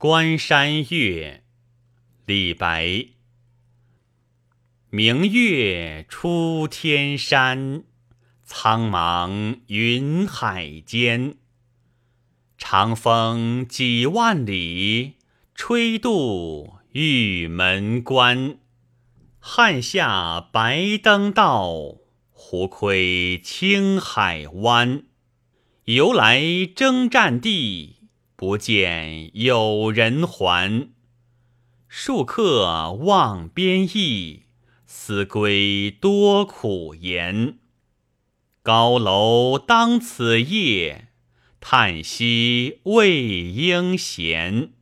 关山月，李白。明月出天山，苍茫云海间。长风几万里，吹度玉门关。汉下白登道，胡窥青海湾。由来征战地，不见有人还。戍客望边邑。思归多苦颜，高楼当此夜，叹息未应闲。